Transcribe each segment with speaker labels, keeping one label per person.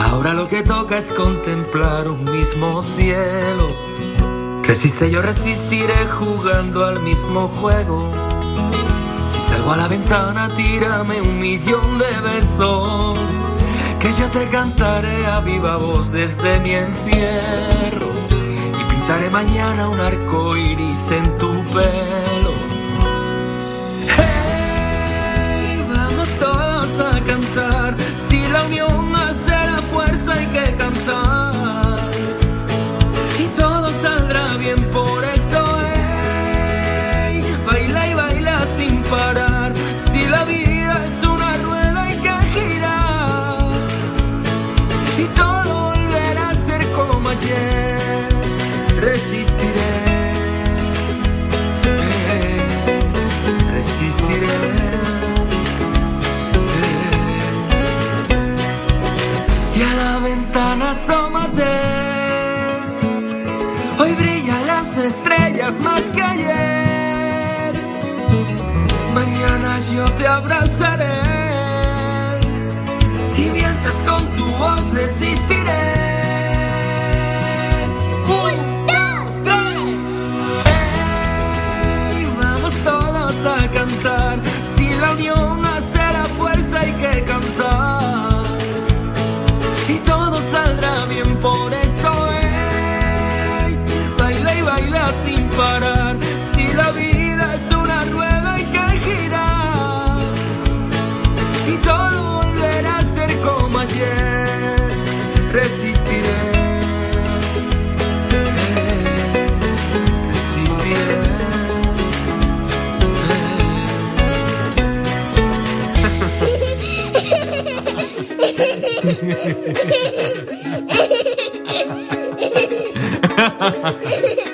Speaker 1: Ahora lo que toca es contemplar un mismo cielo. Resiste, yo resistiré jugando al mismo juego. Si salgo a la ventana, tírame un millón de besos. Que yo te cantaré a viva voz desde mi encierro. Y pintaré mañana un arco iris en tu pelo. Más que ayer. Mañana yo te abrazaré. Y mientras con tu voz resistiré. Resistiré. eh, Resistiré.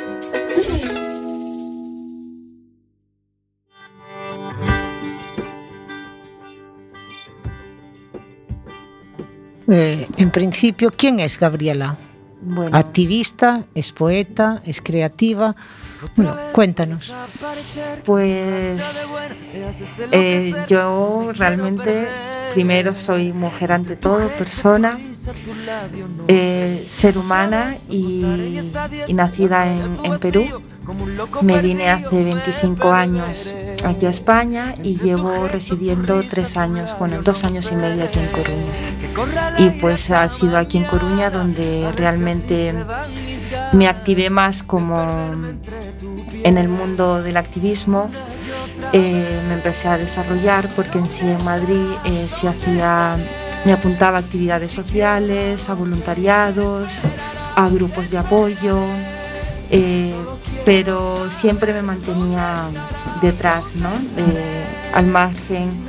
Speaker 2: Principio, ¿quién es Gabriela?
Speaker 3: Bueno,
Speaker 2: Activista, es poeta, es creativa. Bueno, cuéntanos.
Speaker 3: pues eh, yo realmente primero soy mujer ante todo, persona, eh, ser humana y, y nacida en, en Perú. Me vine hace 25 años aquí a España y llevo residiendo tres años, bueno, dos años y medio aquí en Coruña. Y pues ha sido aquí en Coruña donde realmente me activé más como en el mundo del activismo. Eh, me empecé a desarrollar porque en sí en Madrid eh, hacía, me apuntaba a actividades sociales, a voluntariados, a grupos de apoyo, eh, pero siempre me mantenía detrás, ¿no? Eh, al margen.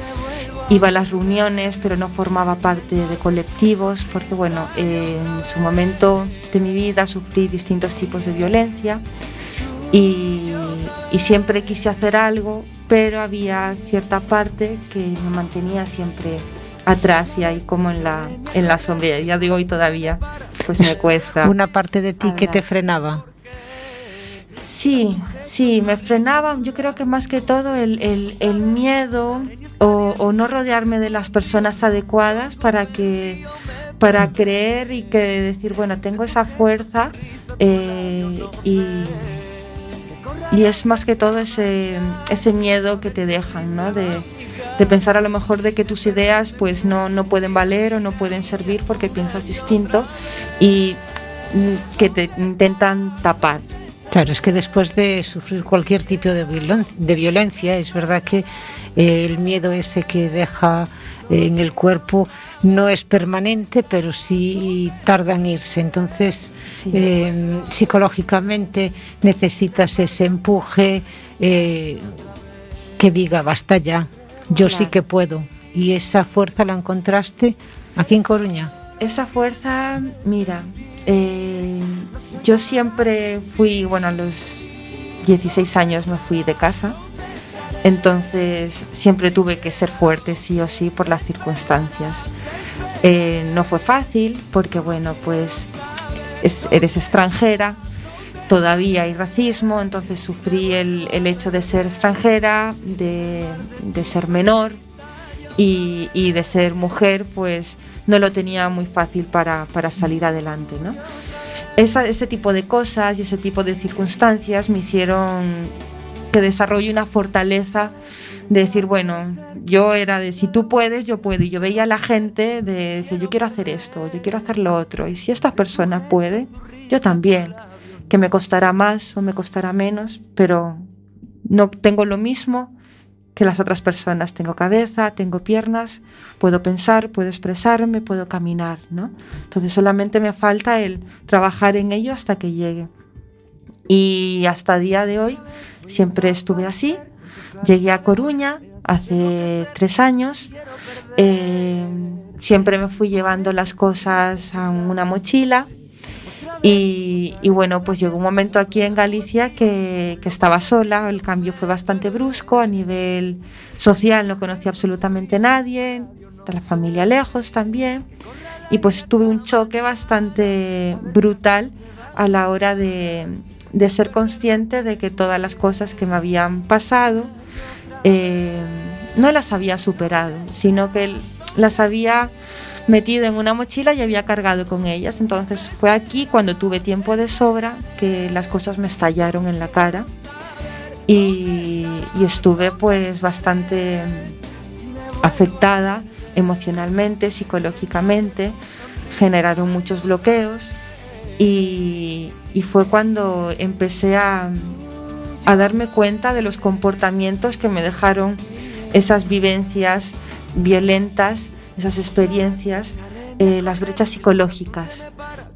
Speaker 3: Iba a las reuniones, pero no formaba parte de colectivos, porque bueno, eh, en su momento de mi vida sufrí distintos tipos de violencia y, y siempre quise hacer algo, pero había cierta parte que me mantenía siempre atrás y ahí como en la, en la sombra. Ya digo, hoy todavía, pues me cuesta.
Speaker 2: Una parte de ti que te frenaba.
Speaker 3: Sí, sí, me frenaban. Yo creo que más que todo el, el- miedo o, o no rodearme de las personas adecuadas para que para creer y que decir, bueno, tengo esa fuerza eh, y, y es más que todo ese, ese miedo que te dejan, ¿no? De, de pensar a lo mejor de que tus ideas pues no, no pueden valer o no pueden servir porque piensas distinto y mm, que te intentan tapar.
Speaker 2: Claro, es que después de sufrir cualquier tipo de, violen- de violencia, es verdad que eh, el miedo ese que deja eh, en el cuerpo no es permanente, pero sí tarda en irse. Entonces,
Speaker 3: Sí.
Speaker 2: eh, psicológicamente necesitas ese empuje eh, que diga, basta ya, yo sí que puedo. Y esa fuerza la encontraste aquí en Coruña.
Speaker 3: Esa fuerza, mira, eh, yo siempre fui, bueno, a los 16 años me fui de casa, entonces siempre tuve que ser fuerte, sí o sí, por las circunstancias. Eh, no fue fácil porque, bueno, pues es- eres extranjera, todavía hay racismo, entonces sufrí el, el hecho de ser extranjera, de, de ser menor y, de ser mujer, pues no lo tenía muy fácil para, para salir adelante, ¿no? Este tipo de cosas y ese tipo de circunstancias me hicieron que desarrolle una fortaleza de decir, bueno, yo era de si tú puedes, yo puedo. Y yo veía a la gente de decir, yo quiero hacer esto, yo quiero hacer lo otro. Y si esta persona puede, yo también. Que me costará más o me costará menos, pero no tengo lo mismo que las otras personas. Tengo cabeza, tengo piernas, puedo pensar, puedo expresarme, puedo caminar, ¿no? Entonces solamente me falta el trabajar en ello hasta que llegue. Y hasta día de hoy siempre estuve así. Llegué a Coruña hace tres años. Eh, siempre me fui llevando las cosas a una mochila. Y, bueno, pues llegó un momento aquí en Galicia que, estaba sola, el cambio fue bastante brusco, a nivel social no conocía absolutamente nadie, de la familia lejos también, y pues tuve un choque bastante brutal a la hora de, de ser consciente de que todas las cosas que me habían pasado eh, no las había superado, sino que las había metido en una mochila y había cargado con ellas. Entonces fue aquí cuando tuve tiempo de sobra que las cosas me estallaron en la cara. Y, estuve pues bastante afectada emocionalmente, psicológicamente, generaron muchos bloqueos. Y, fue cuando empecé a darme cuenta de los comportamientos que me dejaron esas vivencias violentas, esas experiencias, eh, las brechas psicológicas,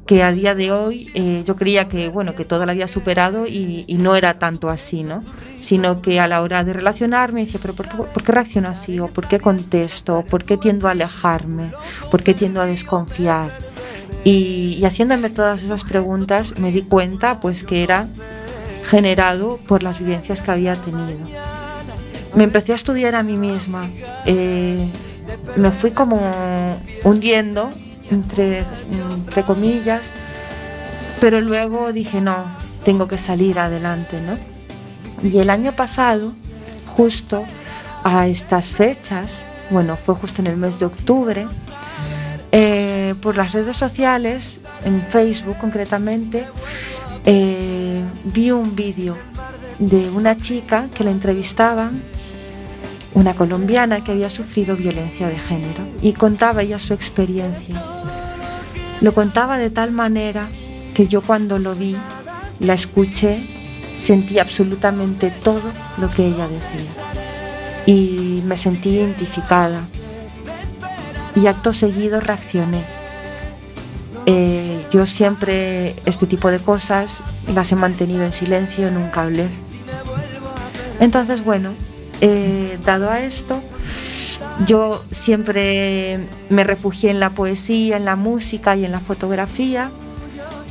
Speaker 3: que a día de hoy eh, yo creía que, bueno, que todo lo había superado y, no era tanto así, ¿no? Sino que a la hora de relacionarme decía, pero ¿por qué, reacciono así? ¿O por qué contesto? ¿Por qué tiendo a alejarme? ¿Por qué tiendo a desconfiar? Y, haciéndome todas esas preguntas me di cuenta pues que era generado por las vivencias que había tenido. Me empecé a estudiar a mí misma, eh, me fui como hundiendo, entre, entre comillas, pero luego dije, no, tengo que salir adelante, ¿no? Y el año pasado, justo a estas fechas, bueno, fue justo en el mes de octubre, eh, por las redes sociales, en Facebook concretamente, eh, vi un vídeo de una chica que la entrevistaban, una colombiana que había sufrido violencia de género, y contaba ella su experiencia. Lo contaba de tal manera que yo cuando lo vi, la escuché, sentí absolutamente todo lo que ella decía. Y me sentí identificada, y acto seguido reaccioné. Eh, yo siempre este tipo de cosas las he mantenido en silencio, nunca hablé. Entonces, bueno, eh, dado a esto, yo siempre me refugié en la poesía, en la música y en la fotografía,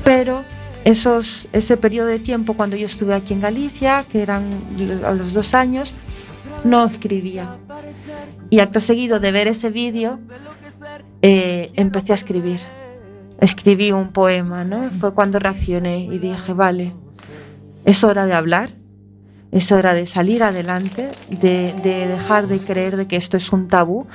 Speaker 3: pero esos, ese periodo de tiempo cuando yo estuve aquí en Galicia, que eran a los dos años, no escribía. Y acto seguido de ver ese vídeo, eh, empecé a escribir. Escribí un poema, ¿no? Fue cuando reaccioné y dije, vale, es hora de hablar, es hora de salir adelante, de, de dejar de creer de que esto es un tabú,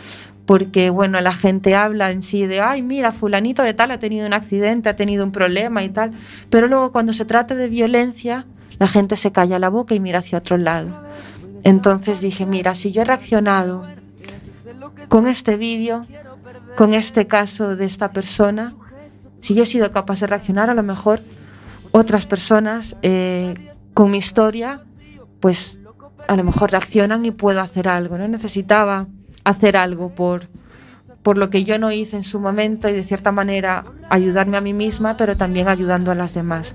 Speaker 3: porque bueno, la gente habla en sí de, ay, mira, fulanito de tal ha tenido un accidente, ha tenido un problema y tal, pero luego cuando se trata de violencia, la gente se calla la boca y mira hacia otro lado. Entonces dije, mira, si yo he reaccionado con este vídeo, con este caso de esta persona, si yo he sido capaz de reaccionar, a lo mejor otras personas eh, con mi historia, pues a lo mejor reaccionan y puedo hacer algo. No necesitaba hacer algo por, por lo que yo no hice en su momento y de cierta manera ayudarme a mí misma, pero también ayudando a las demás.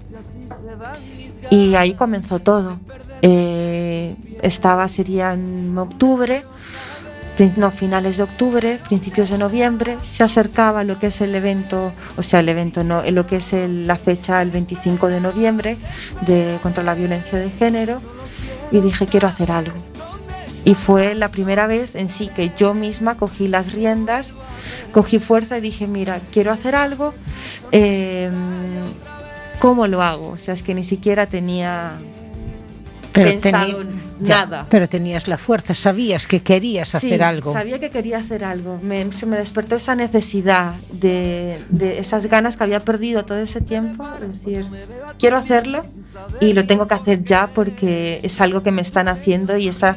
Speaker 3: Y ahí comenzó todo. Eh, estaba, sería en octubre, no, finales de octubre, principios de noviembre, se acercaba lo que es el evento, o sea, el evento no, lo que es la fecha, el 25 de noviembre, de, contra la violencia de género, y dije, quiero hacer algo. Y fue la primera vez en sí que yo misma cogí las riendas, cogí fuerza y dije, mira, quiero hacer algo, em, ¿cómo lo hago? O sea, es que ni siquiera tenía
Speaker 2: pero
Speaker 3: nada.
Speaker 2: Pero tenías la fuerza, sabías que querías hacer algo.
Speaker 3: Sabía que quería hacer algo. se me despertó esa necesidad de, de, esas ganas que había perdido todo ese tiempo. Es decir, quiero hacerlo y lo tengo que hacer ya porque es algo que me están haciendo y esa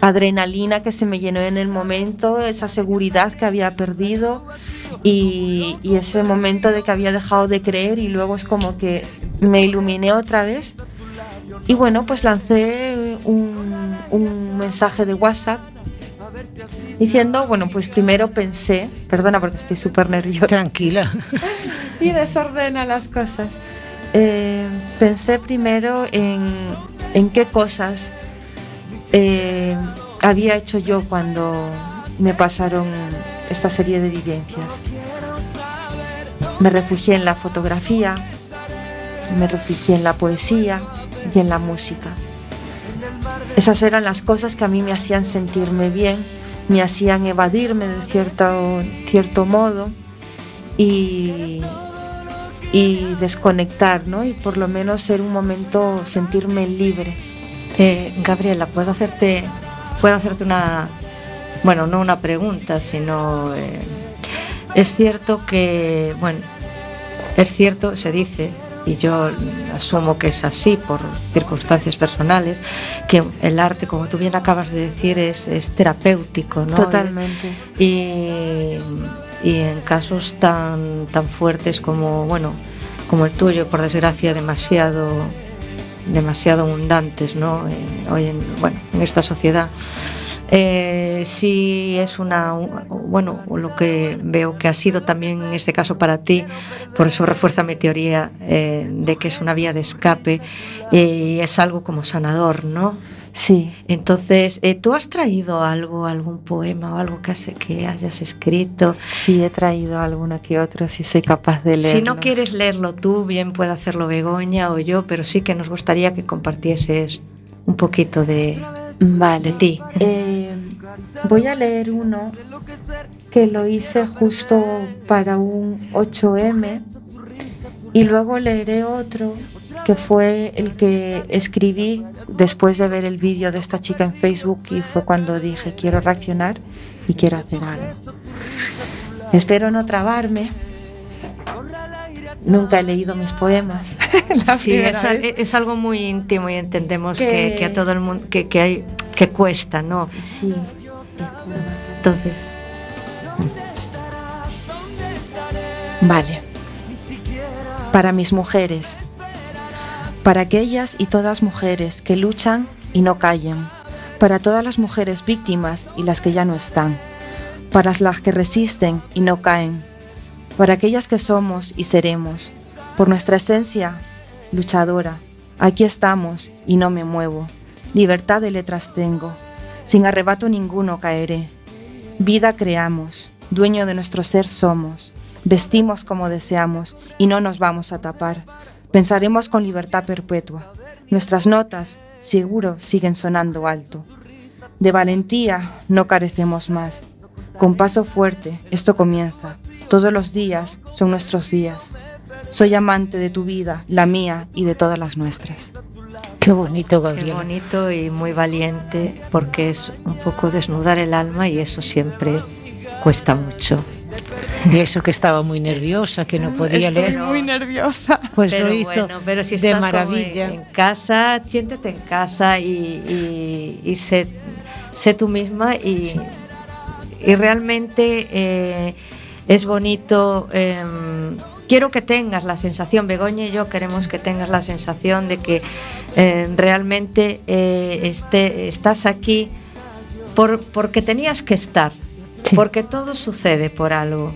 Speaker 3: adrenalina que se me llenó en el momento, esa seguridad que había perdido y, y ese momento de que había dejado de creer y luego es como que me iluminé otra vez y bueno, pues lancé un, un mensaje de WhatsApp diciendo, bueno, pues primero pensé, perdona porque estoy súper nerviosa.
Speaker 2: Tranquila.
Speaker 3: y desordena las cosas. Eh, pensé primero en, en qué cosas eh, había hecho yo cuando me pasaron esta serie de vivencias. Me refugié en la fotografía, me refugié en la poesía, y en la música. Esas eran las cosas que a mí me hacían sentirme bien, me hacían evadirme de cierto, cierto modo y, desconectar, ¿no? Y por lo menos ser un momento sentirme libre.
Speaker 4: Eh, Gabriela, ¿puedo hacerte, puedo hacerte una, bueno, no una pregunta, sino eh, es cierto que, bueno, es cierto, se dice y yo asumo que es así por circunstancias personales, que el arte, como tú bien acabas de decir, es, es terapéutico, ¿no?
Speaker 3: Totalmente.
Speaker 4: Y, y, en casos tan, tan fuertes como, bueno, como el tuyo, por desgracia, demasiado demasiado abundantes ¿no? hoy en, bueno, en esta sociedad eh, si es una, bueno, lo que veo que ha sido también en este caso para ti, por eso refuerza mi teoría eh, de que es una vía de escape y es algo como sanador, ¿no?
Speaker 3: Sí.
Speaker 4: Entonces, eh, ¿tú has traído algo, algún poema o algo que, que hayas escrito?
Speaker 3: Sí, he traído alguno que otro, si soy capaz de leerlo.
Speaker 4: Si no quieres leerlo tú, bien puede hacerlo Begoña o yo, pero sí que nos gustaría que compartieses un poquito de,
Speaker 3: vale.
Speaker 4: ti.
Speaker 3: Eh, voy a leer uno que lo hice justo para un 8M y luego leeré otro que fue el que escribí después de ver el vídeo de esta chica en Facebook y fue cuando dije quiero reaccionar y quiero hacer algo. Espero no trabarme nunca he leído mis poemas.
Speaker 4: sí, es, algo muy íntimo y entendemos que, a todo el mundo que, que, hay que cuesta, ¿no?
Speaker 3: Sí.
Speaker 4: Entonces.
Speaker 3: Vale. Para mis mujeres. Para aquellas y todas mujeres que luchan y no callen. Para todas las mujeres víctimas y las que ya no están. Para las que resisten y no caen para aquellas que somos y seremos, por nuestra esencia luchadora. Aquí estamos y no me muevo. Libertad de letras tengo, sin arrebato ninguno caeré. Vida creamos, dueño de nuestro ser somos, vestimos como deseamos y no nos vamos a tapar. Pensaremos con libertad perpetua. Nuestras notas, seguro, siguen sonando alto. De valentía no carecemos más. Con paso fuerte, esto comienza. Todos los días son nuestros días. Soy amante de tu vida, la mía y de todas las nuestras.
Speaker 2: Qué bonito, Gabriel.
Speaker 4: Qué bonito y muy valiente, porque es un poco desnudar el alma y eso siempre cuesta mucho.
Speaker 2: Y eso que estaba muy nerviosa, que no podía
Speaker 3: Estoy
Speaker 2: leer.
Speaker 3: muy nerviosa.
Speaker 4: Pues lo hizo bueno, pero si
Speaker 2: de maravilla.
Speaker 4: En, casa, siéntete en casa y, y, sé, sé, tú misma y, sí. y realmente eh, es bonito. Eh, quiero que tengas la sensación, Begoña y yo queremos que tengas la sensación de que eh, realmente eh, este, estás aquí por, porque tenías que estar, sí. porque todo sucede por algo.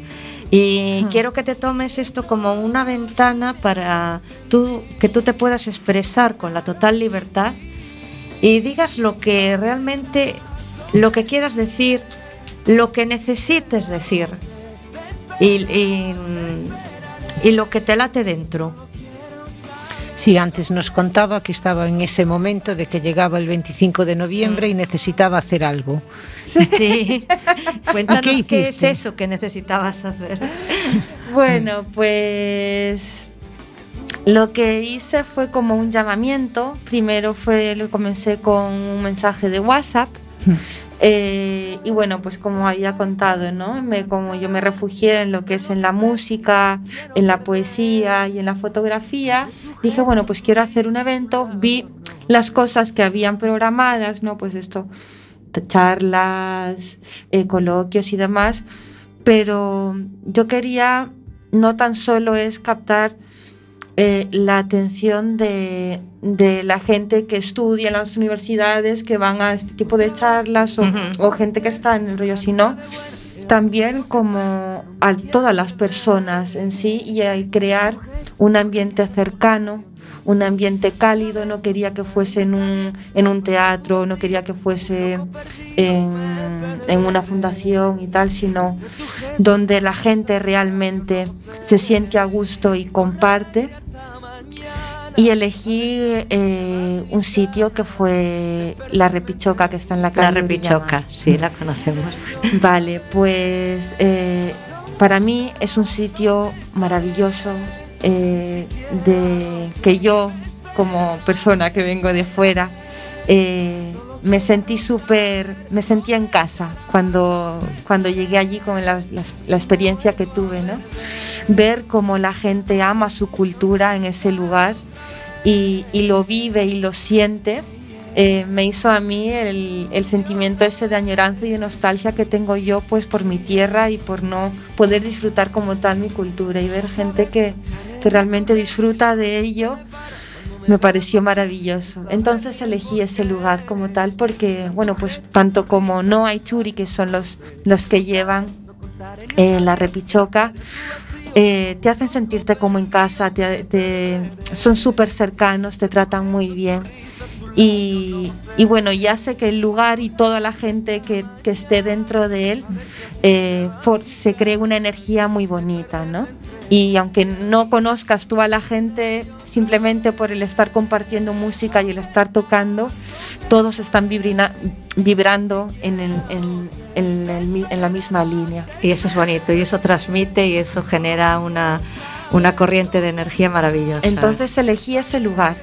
Speaker 4: Y uh -huh. quiero que te tomes esto como una ventana para tú, que tú te puedas expresar con la total libertad y digas lo que realmente, lo que quieras decir, lo que necesites decir. Y, y, y, lo que te late dentro.
Speaker 2: Sí, antes nos contaba que estaba en ese momento de que llegaba el 25 de noviembre mm. y necesitaba hacer algo.
Speaker 4: Sí, cuéntanos qué, qué es eso que necesitabas hacer.
Speaker 3: Bueno, pues lo que hice fue como un llamamiento. Primero fue, lo comencé con un mensaje de WhatsApp. Eh, y bueno, pues como había contado, ¿no? Me, como yo me refugié en lo que es en la música, en la poesía y en la fotografía, dije, bueno, pues quiero hacer un evento. Vi las cosas que habían programadas, ¿no? Pues esto, charlas, eh, coloquios y demás. Pero yo quería no tan solo es captar eh, la atención de, la gente que estudia en las universidades, que van a este tipo de charlas o, gente que está en el rollo, sino también como a todas las personas en sí y crear un ambiente cercano, un ambiente cálido, no quería que fuese en un, en un teatro, no quería que fuese en, en, una fundación y tal, sino donde la gente realmente se siente a gusto y comparte y elegí eh, un sitio que fue La Repichoca, que está en la calle.
Speaker 4: La Repichoca, sí, la conocemos.
Speaker 3: Vale, pues eh, para mí es un sitio maravilloso eh, de que yo, como persona que vengo de fuera, me sentí súper, me sentía en casa cuando, cuando llegué allí con la, la, experiencia que tuve, ¿no? Ver cómo la gente ama su cultura en ese lugar y, lo vive y lo siente, eh, me hizo a mí el, el, sentimiento ese de añoranza y de nostalgia que tengo yo pues por mi tierra y por no poder disfrutar como tal mi cultura y ver gente que, que realmente disfruta de ello me pareció maravilloso. Entonces elegí ese lugar como tal porque, bueno, pues tanto como no hay churi, que son los, los que llevan eh, la repichoca, eh, te hacen sentirte como en casa, te, son súper cercanos, te tratan muy bien. Y, bueno, ya sé que el lugar y toda la gente que, esté dentro de él eh, se crea una energía muy bonita, ¿no? Y aunque no conozcas tú a la gente, simplemente por el estar compartiendo música y el estar tocando, todos están vibrando en, en, la misma línea.
Speaker 4: Y eso es bonito, y eso transmite y eso genera una, una corriente de energía maravillosa.
Speaker 3: Entonces elegí ese lugar.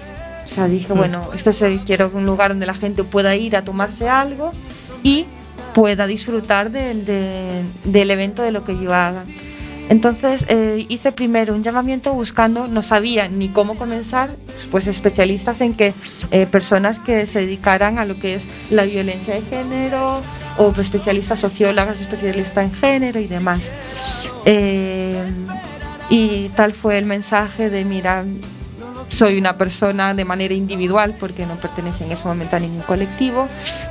Speaker 3: O sea, dije, bueno, este es el, quiero un lugar donde la gente pueda ir a tomarse algo y pueda disfrutar del evento de lo que yo haga. Entonces eh, hice primero un llamamiento buscando, no sabía ni cómo comenzar, pues especialistas en que eh, personas que se dedicaran a lo que es la violencia de género o especialistas sociólogas, especialistas en género y demás. Eh, y tal fue el mensaje de, mira, soy una persona de manera individual porque no pertenece en ese momento a ningún colectivo,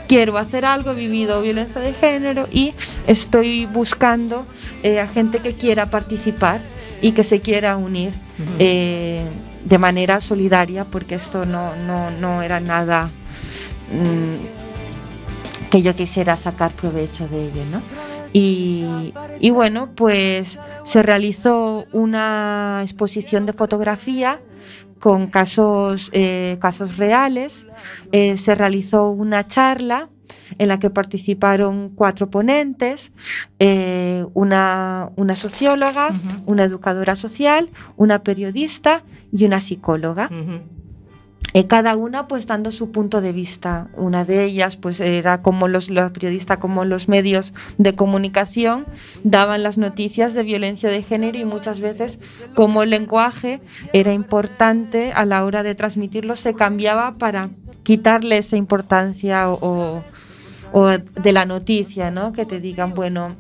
Speaker 3: quiero hacer algo, he vivido violencia de género y estoy buscando eh, a gente que quiera participar y que se quiera unir eh, de manera solidaria porque esto no, no, era nada mm, que yo quisiera sacar provecho de ello. ¿no? Y, y, bueno, pues se realizó una exposición de fotografía con casos, eh, casos reales. Eh, se realizó una charla en la que participaron cuatro ponentes, eh, una, una, socióloga, una educadora social, una periodista y una psicóloga. Eh, cada una pues dando su punto de vista. Una de ellas pues era como los, periodistas, como los medios de comunicación daban las noticias de violencia de género y muchas veces como el lenguaje era importante a la hora de transmitirlo se cambiaba para quitarle esa importancia o, o de la noticia, ¿no? Que te digan, bueno,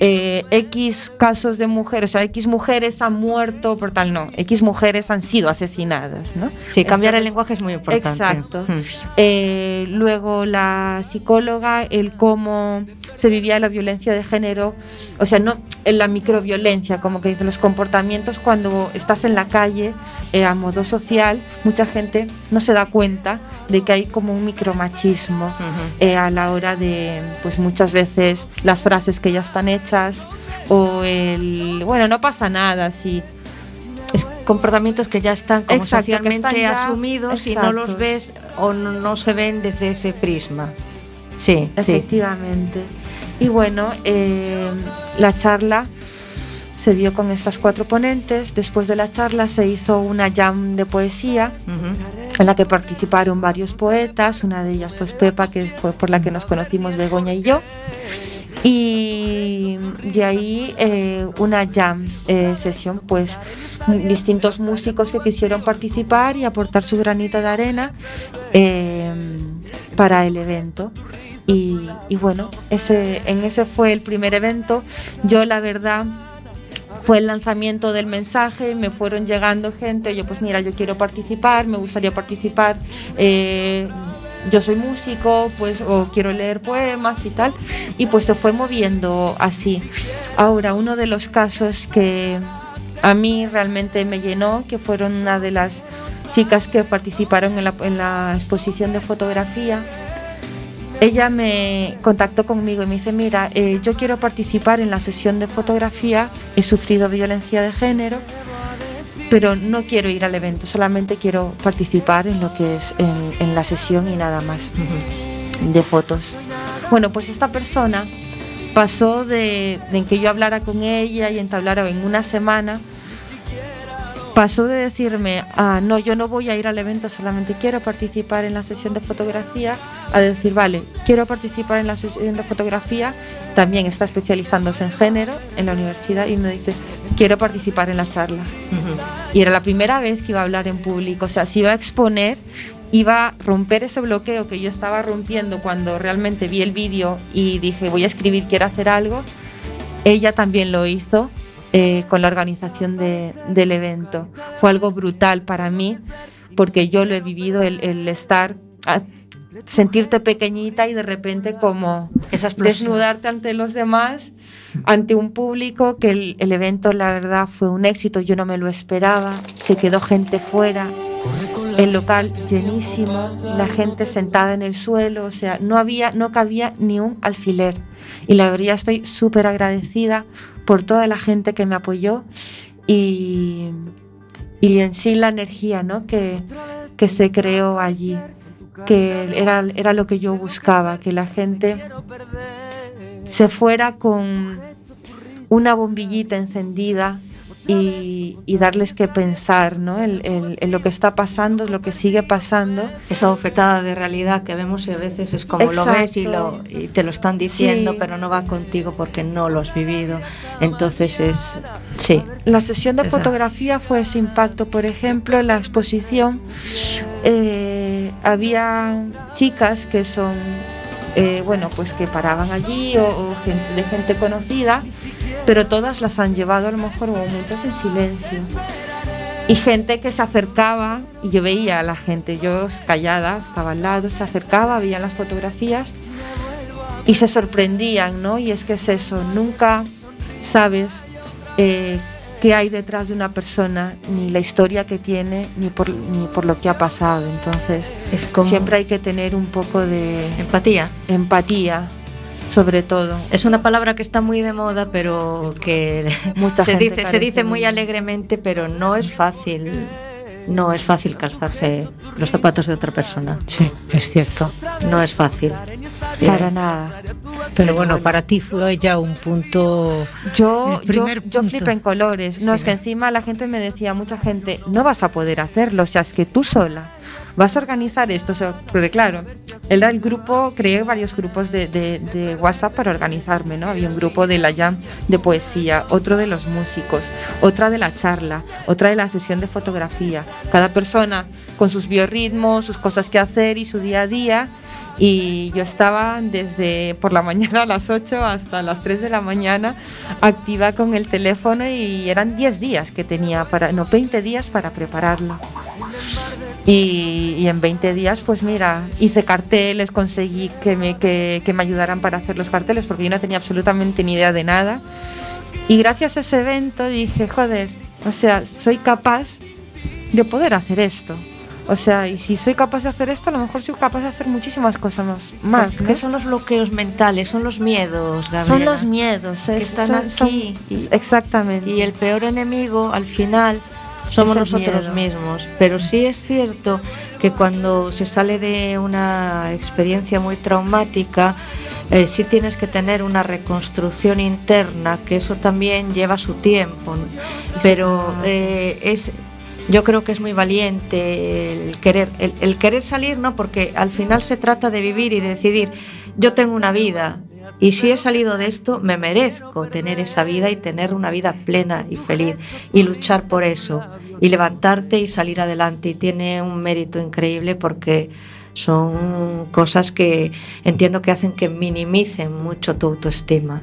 Speaker 3: eh, X casos de mujeres, o sea, X mujeres han muerto por tal, no, X mujeres han sido asesinadas, ¿no?
Speaker 4: Sí, cambiar el lenguaje es muy importante.
Speaker 3: Exacto. Hmm. Eh, luego la psicóloga, el cómo se vivía la violencia de género, o sea, no en la microviolencia, como que dice los comportamientos cuando estás en la calle eh, a modo social, mucha gente no se da cuenta de que hay como un micromachismo a la hora de, pues muchas veces las frases que ya están hechas o el, bueno, no pasa nada, si
Speaker 4: es comportamientos que ya están como socialmente asumidos y no los ves o no, se ven desde ese prisma. Sí,
Speaker 3: efectivamente. Y bueno, eh, la charla se dio con estas cuatro ponentes. Después de la charla se hizo una jam de poesía en la que participaron varios poetas, una de ellas pues Pepa, que fue por la que nos conocimos Begoña y yo. Y de ahí eh, una jam eh, sesión, pues distintos músicos que quisieron participar y aportar su granito de arena eh, para el evento. Y, y, bueno, ese, en ese fue el primer evento. Yo la verdad fue el lanzamiento del mensaje, me fueron llegando gente, yo pues mira, yo quiero participar, me gustaría participar, eh, yo soy músico, pues o quiero leer poemas y tal, y pues se fue moviendo así. Ahora, uno de los casos que a mí realmente me llenó, que fueron una de las chicas que participaron en la, en la exposición de fotografía, ella me contactó conmigo y me dice, mira, eh, yo quiero participar en la sesión de fotografía, he sufrido violencia de género, pero no quiero ir al evento, solamente quiero participar en lo que es en, la sesión y nada más de fotos. Bueno, pues esta persona pasó de, de que yo hablara con ella y entablara en una semana pasó de decirme, ah, no, yo no voy a ir al evento, solamente quiero participar en la sesión de fotografía, a decir, vale, quiero participar en la sesión de fotografía, también está especializándose en género en la universidad y me dice, quiero participar en la charla. Y era la primera vez que iba a hablar en público, o sea, si iba a exponer, iba a romper ese bloqueo que yo estaba rompiendo cuando realmente vi el vídeo y dije, voy a escribir, quiero hacer algo. Ella también lo hizo eh, con la organización del evento. Fue algo brutal para mí porque yo lo he vivido, el, estar, sentirte pequeñita y de repente como desnudarte ante los demás, ante un público, que el, el evento la verdad fue un éxito, yo no me lo esperaba, se quedó gente fuera, el local llenísimo, la gente sentada en el suelo, o sea, no había, no cabía ni un alfiler. Y la verdad estoy súper agradecida por toda la gente que me apoyó y, y en sí la energía ¿no? que, que se creó allí, que era, era lo que yo buscaba, que la gente se fuera con una bombillita encendida y, darles que pensar ¿no? en, lo que está pasando, lo que sigue pasando.
Speaker 4: Esa ofertada de realidad que vemos y a veces es como lo ves y, lo, y te lo están diciendo, pero no va contigo porque no lo has vivido. Entonces es... Sí.
Speaker 3: La sesión de fotografía fue ese impacto. Por ejemplo, en la exposición eh, había chicas que son... Eh, bueno, pues que paraban allí o, o gente, de gente conocida pero todas las han llevado a lo mejor momentos en silencio. Y gente que se acercaba, y yo veía a la gente, yo callada, estaba al lado, se acercaba, veían las fotografías y se sorprendían, ¿no? Y es que es eso, nunca sabes eh, qué hay detrás de una persona, ni la historia que tiene, ni por, ni por lo que ha pasado. Entonces, siempre hay que tener un poco de...
Speaker 4: Empatía.
Speaker 3: Empatía sobre todo.
Speaker 4: Es una palabra que está muy de moda, pero que se dice, se dice muy alegremente, pero no es fácil. No es fácil calzarse los zapatos de otra persona.
Speaker 2: Sí, es cierto.
Speaker 4: No es fácil.
Speaker 3: Para nada.
Speaker 2: Pero bueno, para ti fue ya un punto.
Speaker 3: Yo, yo, yo flipé en colores. No, es que encima la gente me decía, mucha gente, no vas a poder hacerlo, o sea, es que tú sola vas a organizar esto, porque claro, era el grupo, creé varios grupos de, de, WhatsApp para organizarme, ¿no? Había un grupo de la jam de poesía, otro de los músicos, otra de la charla, otra de la sesión de fotografía, cada persona con sus biorritmos, sus cosas que hacer y su día a día. Y yo estaba desde por la mañana a las 8 hasta las 3 de la mañana activa con el teléfono y eran 10 días que tenía para, no, 20 días para prepararlo. Y, en 20 días, pues mira, hice carteles, conseguí que me, que, me ayudaran para hacer los carteles porque yo no tenía absolutamente ni idea de nada. Y gracias a ese evento dije, joder, o sea, soy capaz de poder hacer esto. O sea, y si soy capaz de hacer esto, a lo mejor soy capaz de hacer muchísimas cosas más. más
Speaker 4: ¿Qué son los bloqueos mentales? Son los miedos, Gabriela.
Speaker 3: Son los miedos.
Speaker 4: Que están aquí.
Speaker 3: exactamente.
Speaker 4: Y el peor enemigo, al final, somos nosotros mismos. Pero sí es cierto que cuando se sale de una experiencia muy traumática, eh, sí tienes que tener una reconstrucción interna, que eso también lleva su tiempo, pero eh, es yo creo que es muy valiente el querer, el, querer salir, ¿no? Porque al final se trata de vivir y de decidir, yo tengo una vida, y si he salido de esto, me merezco tener esa vida y tener una vida plena y feliz y luchar por eso y levantarte y salir adelante. Y tiene un mérito increíble porque son cosas que entiendo que hacen que minimicen mucho tu autoestima.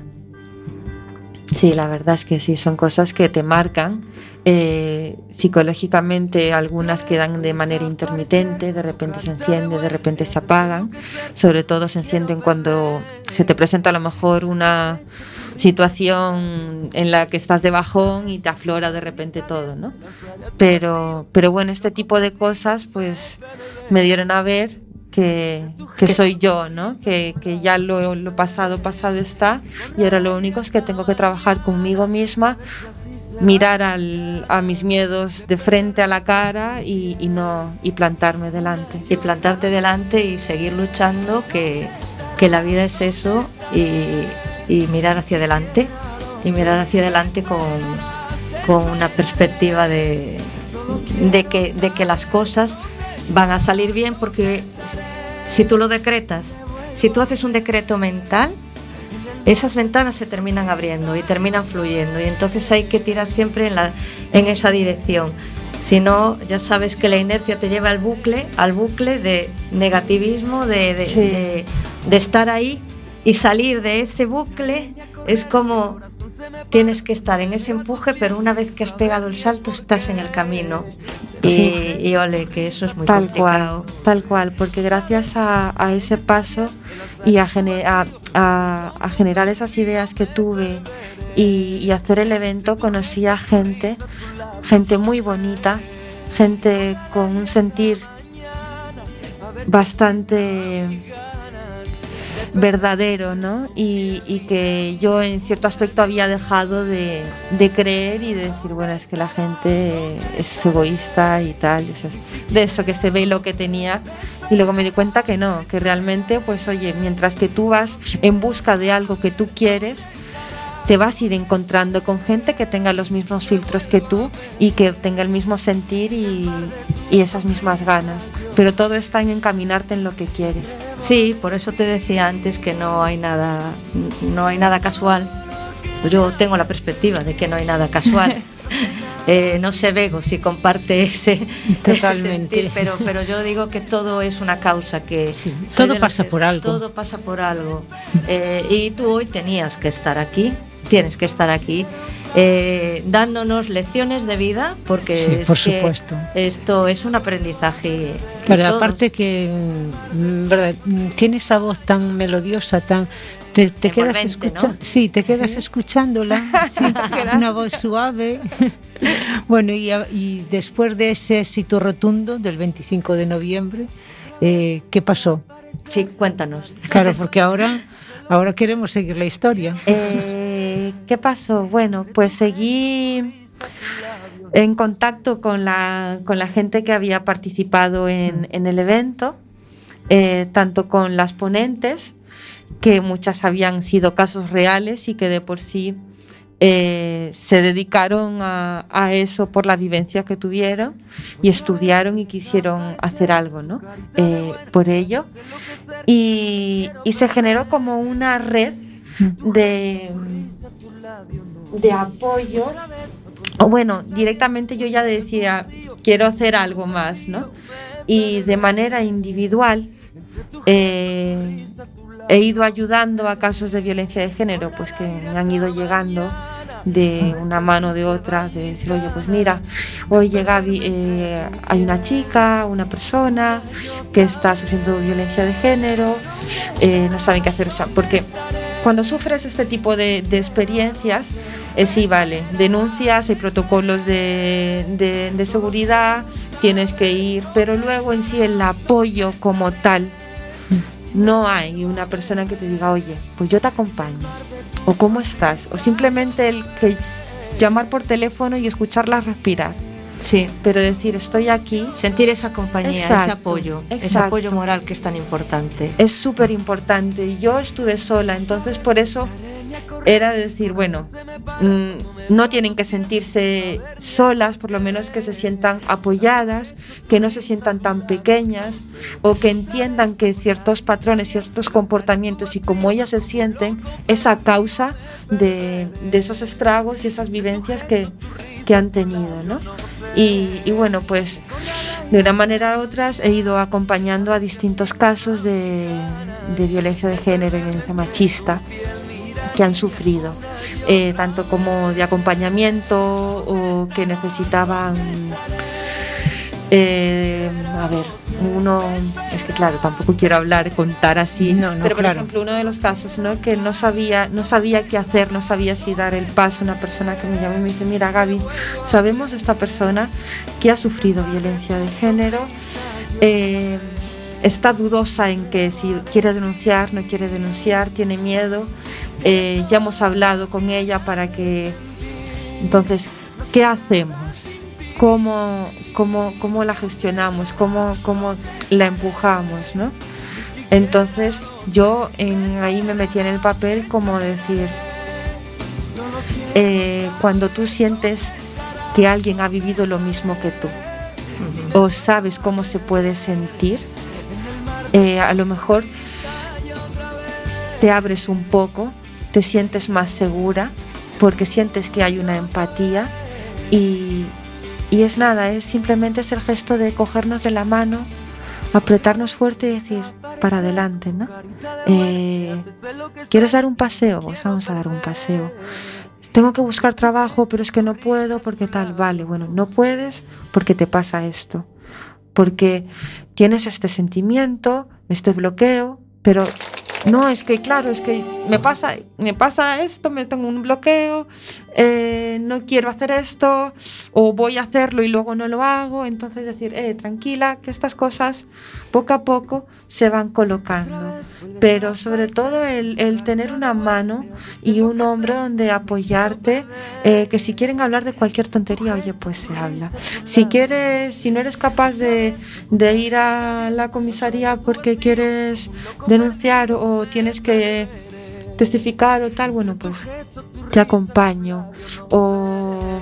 Speaker 3: Sí, la verdad es que sí, son cosas que te marcan. Eh, psicológicamente algunas quedan de manera intermitente, de repente se encienden, de repente se apagan. Sobre todo se encienden cuando se te presenta a lo mejor una situación en la que estás de bajón y te aflora de repente todo, ¿no? Pero, pero bueno, este tipo de cosas pues me dieron a ver que, soy yo, ¿no? Que, ya lo, lo, pasado, pasado está y ahora lo único es que tengo que trabajar conmigo misma, mirar al, a mis miedos de frente a la cara y, no y plantarme delante.
Speaker 4: Y plantarte delante y seguir luchando, que, que la vida es eso y, y, mirar hacia adelante y mirar hacia adelante con, con una perspectiva de, de, que, de que las cosas van a salir bien porque si tú lo decretas, si tú haces un decreto mental, esas ventanas se terminan abriendo y terminan fluyendo y entonces hay que tirar siempre en, la, en esa dirección. Si no, ya sabes que la inercia te lleva al bucle, al bucle de negativismo, de, de, de estar ahí y salir de ese bucle es como tienes que estar en ese empuje, pero una vez que has pegado el salto estás en el camino. Y, ole, que eso es muy
Speaker 3: tal Cual, tal cual, porque gracias a, ese paso y a, a, generar esas ideas que tuve y, y hacer el evento, conocí a gente, gente muy bonita, gente con un sentir bastante verdadero, ¿no? Y, que yo en cierto aspecto había dejado de, creer y de decir, bueno, es que la gente es egoísta y tal, de eso que se ve lo que tenía. Y luego me di cuenta que no, que realmente, pues oye, mientras que tú vas en busca de algo que tú quieres, te vas a ir encontrando con gente que tenga los mismos filtros que tú y que tenga el mismo sentir y, esas mismas ganas. Pero todo está en encaminarte en lo que quieres.
Speaker 4: Sí, por eso te decía antes que no hay nada, no hay nada casual. Yo tengo la perspectiva de que no hay nada casual. Eh, no sé Bego si comparte ese,
Speaker 2: Totalmente.
Speaker 4: pero, pero yo digo que todo es una causa, que
Speaker 2: todo pasa por algo.
Speaker 4: Todo pasa por algo. Eh, y tú hoy tenías que estar aquí, tienes que estar aquí eh, dándonos lecciones de vida porque
Speaker 2: por supuesto.
Speaker 4: esto es un aprendizaje.
Speaker 2: Pero aparte que mm, ¿verdad? tiene esa voz tan melodiosa, tan te, quedas escuchando, sí, te quedas escuchándola, una voz suave. bueno, y, después de ese éxito rotundo del 25 de noviembre, eh, ¿qué pasó?
Speaker 4: Sí, cuéntanos.
Speaker 2: Claro, porque ahora, ahora queremos seguir la historia.
Speaker 3: Eh, ¿Qué pasó? Bueno, pues seguí en contacto con la, con la gente que había participado en, el evento, eh, tanto con las ponentes, que muchas habían sido casos reales y que de por sí eh, se dedicaron a, eso por la vivencia que tuvieron y estudiaron y quisieron hacer algo ¿no? Eh, por ello. Y, y se generó como una red de, de apoyo. O bueno, directamente yo ya decía, quiero hacer algo más, ¿no? Y de manera individual eh, he ido ayudando a casos de violencia de género, pues que me han ido llegando de una mano de otra, de decir, oye, pues mira, hoy llega, eh, hay una chica, una persona que está sufriendo violencia de género, eh, no saben qué hacer, o sea, porque cuando sufres este tipo de, experiencias, eh, sí, vale, denuncias, hay protocolos de, seguridad, tienes que ir, pero luego en sí el apoyo como tal, no hay una persona que te diga, oye, pues yo te acompaño, o cómo estás, o simplemente el que llamar por teléfono y escucharla respirar. Sí. Pero decir, estoy aquí.
Speaker 4: Sentir esa compañía, ese apoyo, ese apoyo moral que es tan importante.
Speaker 3: Es súper importante. Yo estuve sola, entonces por eso era decir, bueno, mm, no tienen que sentirse solas, por lo menos que se sientan apoyadas, que no se sientan tan pequeñas o que entiendan que ciertos patrones, ciertos comportamientos y como ellas se sienten, esa causa de, de esos estragos y esas vivencias que, que han tenido. ¿no? Y, y, bueno, pues de una manera u otra he ido acompañando a distintos casos de, violencia de género violencia machista que han sufrido, eh, tanto como de acompañamiento o que necesitaban eh, a ver, uno, es que claro, tampoco quiero hablar, contar así, no, no, pero por ejemplo uno de los casos, ¿no? Que no sabía, no sabía qué hacer, no sabía si dar el paso, una persona que me llamó y me dice, mira Gaby, sabemos esta persona que ha sufrido violencia de género, eh, está dudosa en que si quiere denunciar, no quiere denunciar, tiene miedo, eh, ya hemos hablado con ella para que, entonces, ¿qué hacemos? Cómo, cómo, cómo la gestionamos, cómo, cómo la empujamos, ¿no? Entonces yo en, ahí me metí en el papel como decir, eh, cuando tú sientes que alguien ha vivido lo mismo que tú, o sabes cómo se puede sentir, eh, a lo mejor te abres un poco, te sientes más segura, porque sientes que hay una empatía y, y es nada, es simplemente es el gesto de cogernos de la mano, apretarnos fuerte y decir, para adelante, ¿no? Eh, ¿Quieres dar un paseo? Pues vamos a dar un paseo. Tengo que buscar trabajo, pero es que no puedo porque tal, vale, bueno, no puedes porque te pasa esto, porque tienes este sentimiento, este bloqueo, pero no, es que claro, es que me pasa, me pasa esto, me tengo un bloqueo, eh, no quiero hacer esto, o voy a hacerlo y luego no lo hago. Entonces decir, eh, tranquila, que estas cosas poco a poco se van colocando. Pero sobre todo el, tener una mano y un hombro donde apoyarte, eh, que si quieren hablar de cualquier tontería, oye, pues se habla. Si quieres, si no eres capaz de, de ir a la comisaría porque quieres denunciar o tienes que testificar o tal, bueno, pues te acompaño. O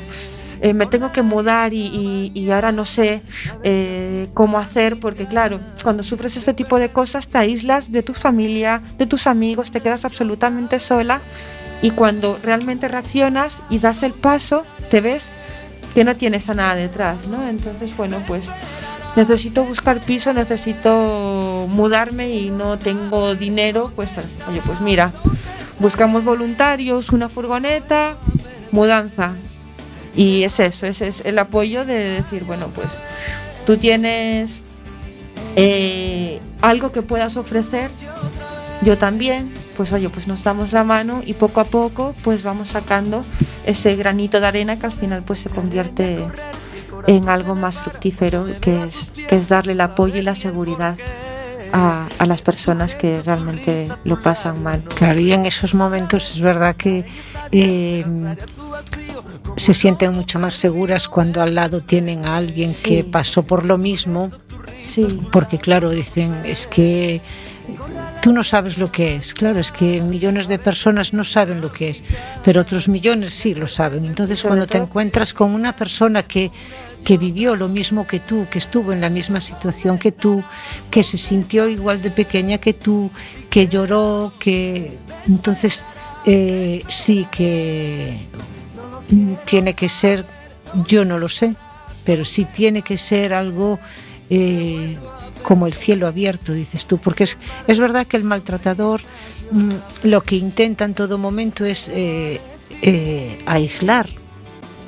Speaker 3: eh, me tengo que mudar y, ahora no sé eh, cómo hacer, porque claro, cuando sufres este tipo de cosas te aíslas de tu familia, de tus amigos, te quedas absolutamente sola y cuando realmente reaccionas y das el paso, te ves que no tienes a nada detrás, ¿no? Entonces, bueno, pues necesito buscar piso, necesito mudarme y no tengo dinero, pues oye, pues mira, buscamos voluntarios, una furgoneta, mudanza. Y es eso, ese es el apoyo de decir, bueno, pues tú tienes eh, algo que puedas ofrecer, yo también, pues oye, pues nos damos la mano y poco a poco pues vamos sacando ese granito de arena que al final pues se convierte en algo más fructífero, que es, que es darle el apoyo y la seguridad a, a, las personas que realmente lo pasan mal.
Speaker 2: Claro, y en esos momentos es verdad que eh, se sienten mucho más seguras cuando al lado tienen a alguien que pasó por lo mismo.
Speaker 3: Sí.
Speaker 2: Porque claro, dicen, es que tú no sabes lo que es. Claro, es que millones de personas no saben lo que es, pero otros millones sí lo saben. Entonces, cuando te encuentras con una persona que que vivió lo mismo que tú, que estuvo en la misma situación que tú, que se sintió igual de pequeña que tú, que lloró, que entonces eh, sí que tiene que ser, yo no lo sé, pero sí tiene que ser algo eh, como el cielo abierto, dices tú, porque es, es verdad que el maltratador mm, lo que intenta en todo momento es eh, aislar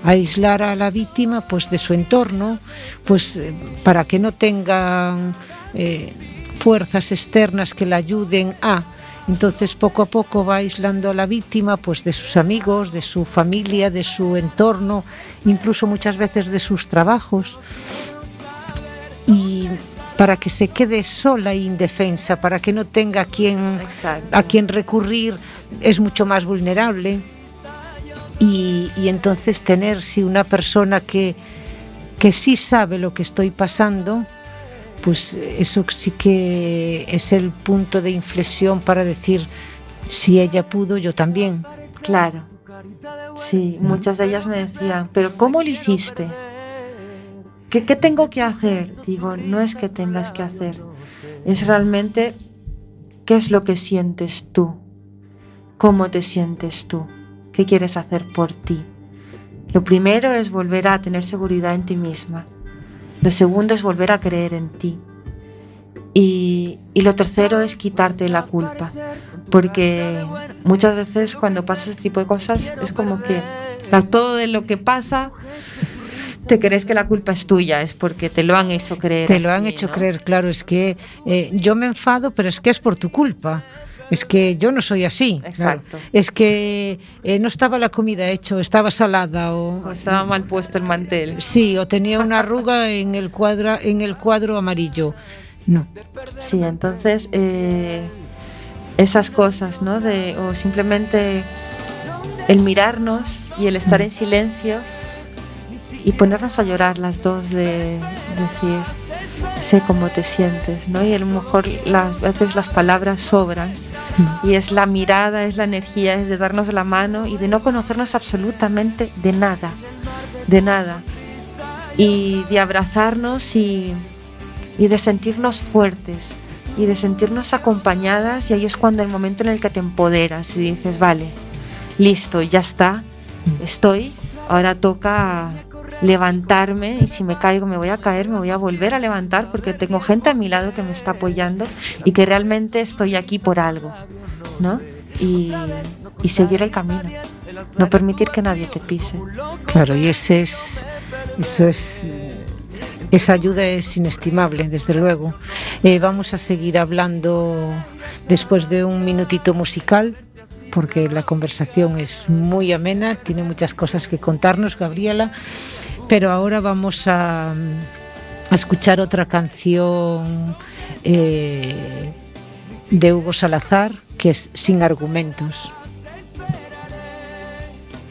Speaker 2: aislar a la víctima pues de su entorno, pues eh, para que no tengan eh, fuerzas externas que la ayuden a entonces poco a poco va aislando a la víctima pues de sus amigos, de su familia, de su entorno, incluso muchas veces de sus trabajos. Y para que se quede sola e indefensa, para que no tenga a quien, a quien recurrir, es mucho más vulnerable y, entonces tener si una persona que, que sí sabe lo que estoy pasando, pues eso sí que es el punto de inflexión para decir, si ella pudo, yo también.
Speaker 3: Claro. Sí, muchas de ellas me decían, pero ¿cómo lo hiciste? ¿Qué, ¿Qué, tengo que hacer? Digo, no es que tengas que hacer, es realmente qué es lo que sientes tú, cómo te sientes tú, qué quieres hacer por ti. Lo primero es volver a tener seguridad en ti misma. Lo segundo es volver a creer en ti. Y, y, lo tercero es quitarte la culpa, porque muchas veces cuando pasa este tipo de cosas es como que todo de lo que pasa te crees que la culpa es tuya, es porque te lo han hecho creer.
Speaker 2: Te lo han hecho creer, claro, es que eh, yo me enfado, pero es que es por tu culpa. Es que yo no soy así.
Speaker 3: Exacto.
Speaker 2: Es que eh, no estaba la comida hecha, estaba salada o,
Speaker 3: o, estaba mal puesto el mantel.
Speaker 2: Sí, o tenía una arruga en el cuadro, en el cuadro amarillo. No.
Speaker 3: Sí, entonces eh, esas cosas, ¿no? De, o simplemente el mirarnos y el estar en silencio y ponernos a llorar las dos de decir sé cómo te sientes, ¿no? Y a lo mejor las veces las palabras sobran y es la mirada, es la energía, es de darnos la mano y de no conocernos absolutamente de nada, de nada. Y de abrazarnos y, y de sentirnos fuertes y de sentirnos acompañadas y ahí es cuando el momento en el que te empoderas y dices, vale, listo, ya está, estoy, ahora toca levantarme y si me caigo me voy a caer, me voy a volver a levantar porque tengo gente a mi lado que me está apoyando y que realmente estoy aquí por algo, ¿no? Y, y seguir el camino, no permitir que nadie te pise.
Speaker 2: Claro, y ese es, eso es, esa ayuda es inestimable, desde luego. Eh, vamos a seguir hablando después de un minutito musical porque la conversación es muy amena, tiene muchas cosas que contarnos, Gabriela. Pero ahora vamos a, a escuchar otra canción eh, de Hugo Salazar, que es Sin Argumentos.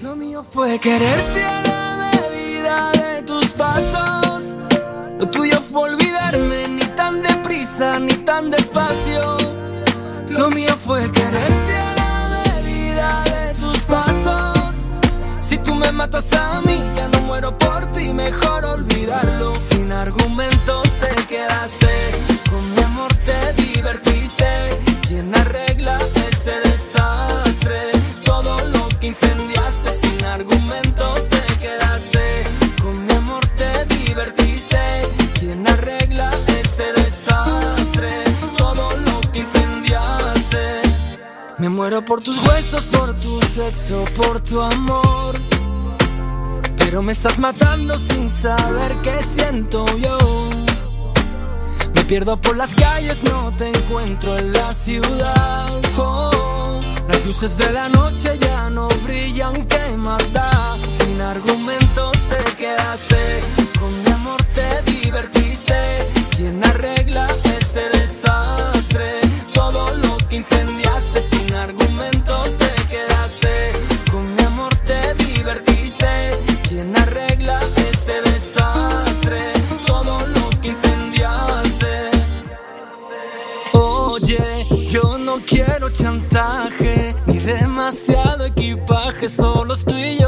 Speaker 1: Lo mío fue quererte a la medida de tus pasos. Lo tuyo fue olvidarme ni tan deprisa ni tan despacio. Lo mío fue quererte tú me matas a mí, ya no muero por ti, mejor olvidarlo. Sin argumentos te quedaste, con mi amor te divertiste. ¿Quién arregla este desastre? Todo lo que incendiaste, sin argumentos te quedaste. Con mi amor te divertiste. ¿Quién arregla este desastre? Todo lo que incendiaste. Me muero por tus huesos, por tu sexo, por tu amor. Me estás matando sin saber qué siento yo. Me pierdo por las calles, no te encuentro en la ciudad. Oh, las luces de la noche ya no brillan, ¿qué más da? Sin argumentos te quedaste, con mi amor te divertiste. ¿Quién arregla este demasiado equipaje, solo estoy yo.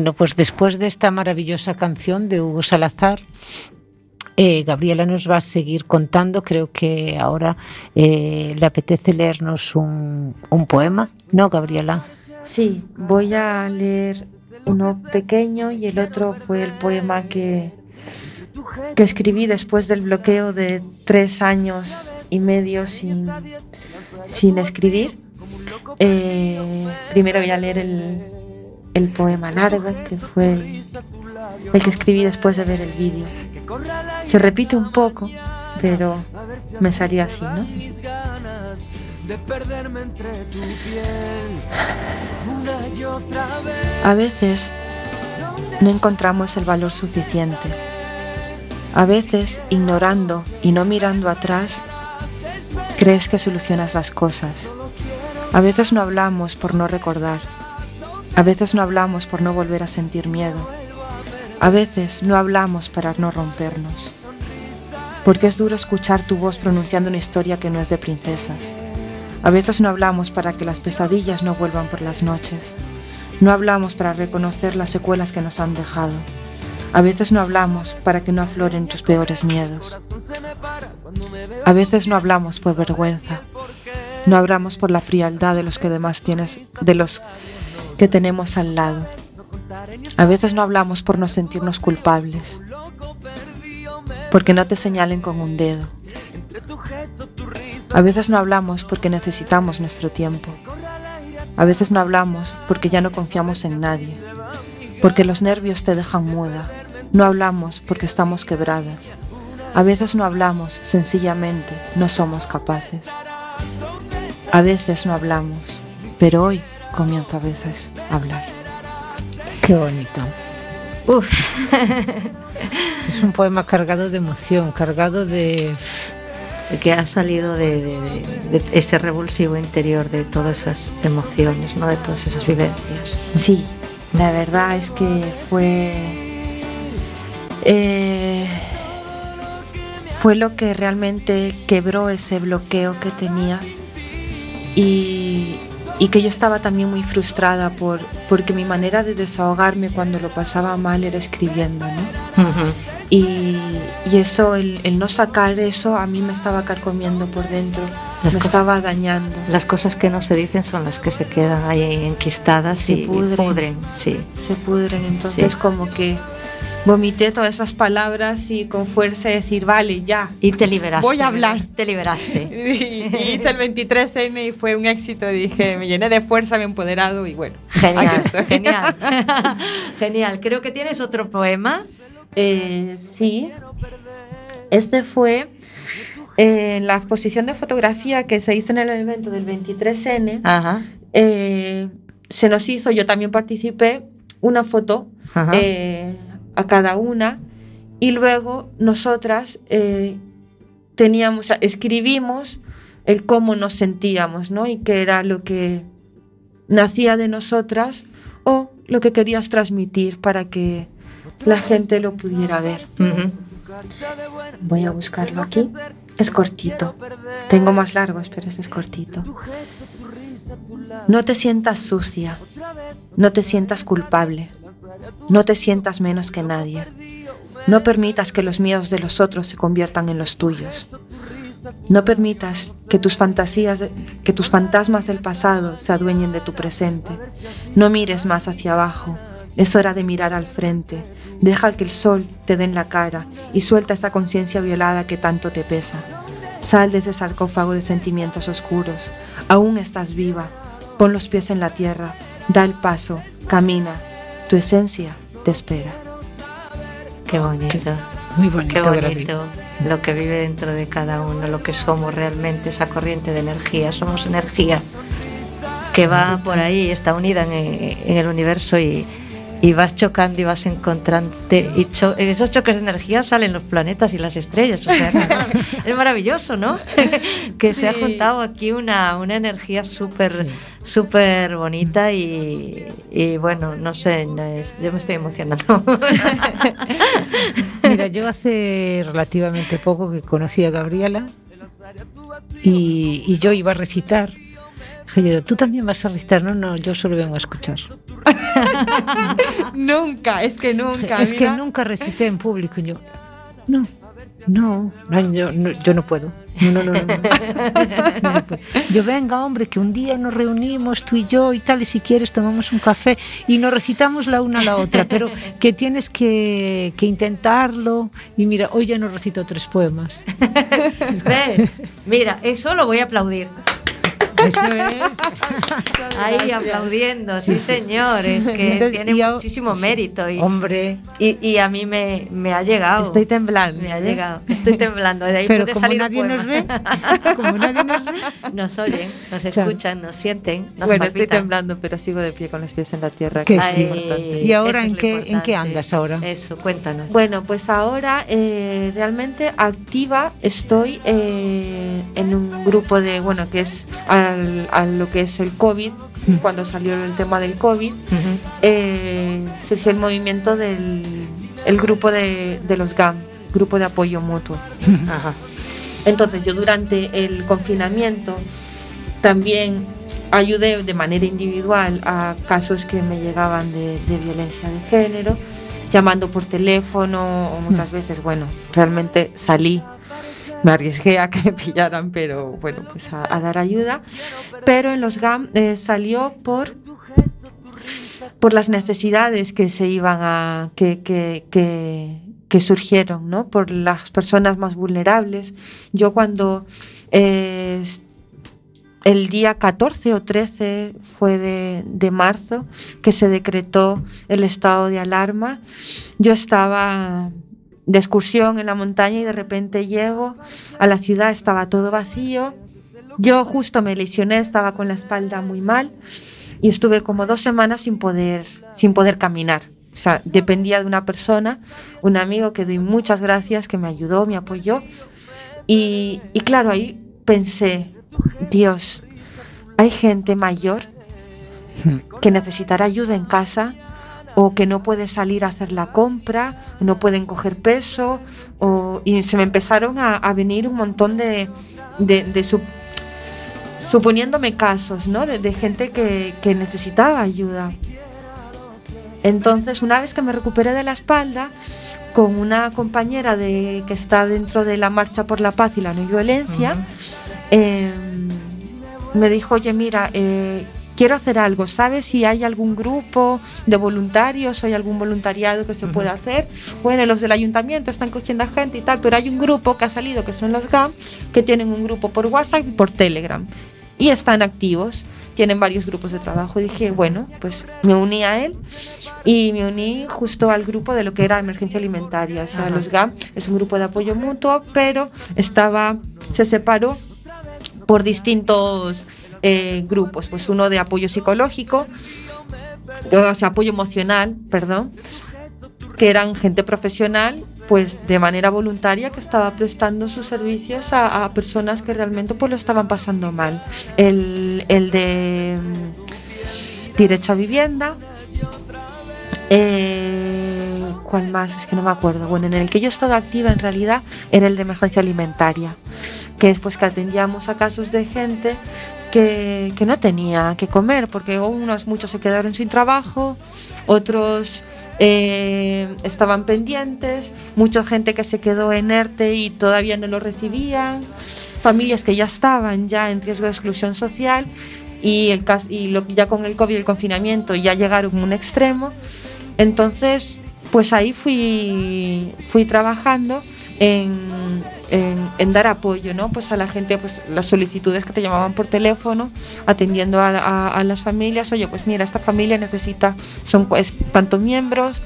Speaker 2: Bueno, pues después de esta maravillosa canción de Hugo Salazar, eh, Gabriela nos va a seguir contando, creo que ahora eh, le apetece leernos un, poema, ¿no, Gabriela?
Speaker 3: Sí, voy a leer uno pequeño y el otro fue el poema que, escribí después del bloqueo de tres años y medio sin, sin escribir. Eh, primero voy a leer el, el poema largo, que fue el, que escribí después de ver el vídeo. Se repite un poco, pero me salió así, ¿no? A veces no encontramos el valor suficiente. A veces, ignorando y no mirando atrás, crees que solucionas las cosas. A veces no hablamos por no recordar. A veces no hablamos por no volver a sentir miedo. A veces no hablamos para no rompernos. Porque es duro escuchar tu voz pronunciando una historia que no es de princesas. A veces no hablamos para que las pesadillas no vuelvan por las noches. No hablamos para reconocer las secuelas que nos han dejado. A veces no hablamos para que no afloren tus peores miedos. A veces no hablamos por vergüenza. No hablamos por la frialdad de los que demás tienes, de los que tenemos al lado. A veces no hablamos por no sentirnos culpables, porque no te señalen con un dedo. A veces no hablamos porque necesitamos nuestro tiempo. A veces no hablamos porque ya no confiamos en nadie, porque los nervios te dejan muda. No hablamos porque estamos quebradas. A veces no hablamos, sencillamente no somos capaces. A veces no hablamos, pero hoy comienzo a veces a hablar.
Speaker 2: Qué bonito. es un poema cargado de emoción, cargado de...
Speaker 4: que ha salido de, ese revulsivo interior de todas esas emociones, ¿no? de todas esas vivencias.
Speaker 3: Sí, la verdad es que fue... Eh, fue lo que realmente quebró ese bloqueo que tenía y, y que yo estaba también muy frustrada por, porque mi manera de desahogarme cuando lo pasaba mal era escribiendo, ¿no? y, y, eso, el, el, no sacar eso, a mí me estaba carcomiendo por dentro, las me estaba dañando.
Speaker 4: Las cosas que no se dicen son las que se quedan ahí enquistadas se y, pudren, y pudren, sí.
Speaker 3: Se pudren, entonces sí. como que vomité todas esas palabras y con fuerza decir, vale, ya.
Speaker 4: Y te liberaste.
Speaker 3: Voy a hablar.
Speaker 4: Te liberaste.
Speaker 3: y, y hice el 23N y fue un éxito. Dije, me llené de fuerza, me he empoderado y bueno.
Speaker 4: Genial, genial. genial. Creo que tienes otro poema.
Speaker 3: Eh, sí. Este fue eh, en la exposición de fotografía que se hizo en el evento del 23N.
Speaker 4: Ajá.
Speaker 3: Eh, se nos hizo, yo también participé, una foto.
Speaker 4: Ajá
Speaker 3: a cada una y luego nosotras eh, teníamos, escribimos el cómo nos sentíamos, ¿no? Y qué era lo que nacía de nosotras o lo que querías transmitir para que la gente lo pudiera ver.
Speaker 4: Uh -huh.
Speaker 3: Voy a buscarlo aquí. Es cortito. Tengo más largos, pero este es cortito. No te sientas sucia. No te sientas culpable. No te sientas menos que nadie. No permitas que los miedos de los otros se conviertan en los tuyos. No permitas que tus fantasías, que tus fantasmas del pasado se adueñen de tu presente. No mires más hacia abajo. Es hora de mirar al frente. Deja que el sol te dé en la cara y suelta esa conciencia violada que tanto te pesa. Sal de ese sarcófago de sentimientos oscuros. Aún estás viva. Pon los pies en la tierra. Da el paso. Camina. Tu esencia te espera.
Speaker 4: Qué bonito.
Speaker 2: Qué, muy bonito.
Speaker 4: Qué bonito lo que vive dentro de cada uno, lo que somos realmente, esa corriente de energía. Somos energía que va por ahí, está unida en, en el universo y, y, vas chocando y vas encontrándote. Y cho en esos choques de energía salen los planetas y las estrellas. O sea, es maravilloso, ¿no? que sí. se ha juntado aquí una, una energía súper. Sí súper bonita y, y, bueno, no sé, no es, yo me estoy emocionando.
Speaker 2: Mira, yo hace relativamente poco que conocí a Gabriela y, y yo iba a recitar tú también vas a recitar, no, no, yo solo vengo a escuchar.
Speaker 3: nunca, es que nunca.
Speaker 2: Es que nunca recité en público. Yo, no, no, yo, no, yo no puedo. No, no, no, Yo venga, hombre, que un día nos reunimos tú y yo y tal, y si quieres tomamos un café y nos recitamos la una a la otra, pero que tienes que, que intentarlo. Y mira, hoy ya nos recito tres poemas.
Speaker 4: Mira, eso lo voy a aplaudir.
Speaker 2: Eso es.
Speaker 4: Ahí aplaudiendo, sí, señores, que tiene muchísimo mérito. Y,
Speaker 2: hombre.
Speaker 4: Y, a mí me, me, ha llegado.
Speaker 3: Estoy temblando.
Speaker 4: Me ha llegado. Estoy temblando. De ahí
Speaker 2: Pero
Speaker 4: como
Speaker 2: salir nadie nos ve, como nadie nos ve,
Speaker 4: nos oyen, nos escuchan, nos sienten. Nos
Speaker 3: bueno, estoy temblando, pero sigo de pie con los pies en la tierra.
Speaker 2: Que sí. ¿Y ahora en qué, en qué andas ahora?
Speaker 4: Eso, cuéntanos.
Speaker 3: Bueno, pues ahora eh, realmente activa estoy eh, en un grupo de, bueno, que es a lo que es el COVID, cuando salió el tema del COVID, eh, surgió el movimiento del el grupo de, los GAM, Grupo de Apoyo Mutuo. Entonces yo durante el confinamiento también ayudé de manera individual a casos que me llegaban de, de violencia de género, llamando por teléfono o muchas veces, bueno, realmente salí me arriesgué a que me pillaran, pero bueno, pues a, dar ayuda. Pero en los GAM eh, salió por por las necesidades que se iban a que, que, que, surgieron, ¿no? Por las personas más vulnerables. Yo cuando eh, el día 14 o 13 fue de, de, marzo que se decretó el estado de alarma, yo estaba de excursión en la montaña y de repente llego a la ciudad, estaba todo vacío. Yo justo me lesioné, estaba con la espalda muy mal y estuve como dos semanas sin poder, sin poder caminar. O sea, dependía de una persona, un amigo que doy muchas gracias, que me ayudó, me apoyó. Y, y claro, ahí pensé, Dios, hay gente mayor que necesitará ayuda en casa o que no puede salir a hacer la compra, no pueden coger peso, o, y se me empezaron a, venir un montón de, de, suponiéndome casos, ¿no? De, gente que, que, necesitaba ayuda. Entonces, una vez que me recuperé de la espalda, con una compañera de, que está dentro de la Marcha por la Paz y la No Violencia, em, me dijo, oye, mira, eh, quiero hacer algo, ¿sabes si hay algún grupo de voluntarios, hay algún voluntariado que se pueda hacer? Bueno, los del ayuntamiento están cogiendo a gente y tal, pero hay un grupo que ha salido, que son los GAM, que tienen un grupo por WhatsApp y por Telegram. Y están activos, tienen varios grupos de trabajo. Y dije, bueno, pues me uní a él y me uní justo al grupo de lo que era emergencia alimentaria. O sea, los GAM es un grupo de apoyo mutuo, pero estaba, se separó por distintos eh, grupos, pues uno de apoyo psicológico, o sea, apoyo emocional, perdón, que eran gente profesional, pues de manera voluntaria que estaba prestando sus servicios a, personas que realmente pues lo estaban pasando mal. El, el de mm, derecho a vivienda, eh, ¿cuál más? Es que no me acuerdo. Bueno, en el que yo he estado activa en realidad era el de emergencia alimentaria, que es pues que atendíamos a casos de gente que, no tenía que comer, porque unos muchos se quedaron sin trabajo, otros eh, estaban pendientes, mucha gente que se quedó en ERTE y todavía no lo recibían, familias que ya estaban ya en riesgo de exclusión social y, el, y ya con el COVID y el confinamiento ya llegaron a un extremo. Entonces, pues ahí fui, fui trabajando en, dar apoyo ¿no? pues a la gente, pues las solicitudes que te llamaban por teléfono, atendiendo a, las familias, oye, pues mira, esta familia necesita, son pues, tantos miembros,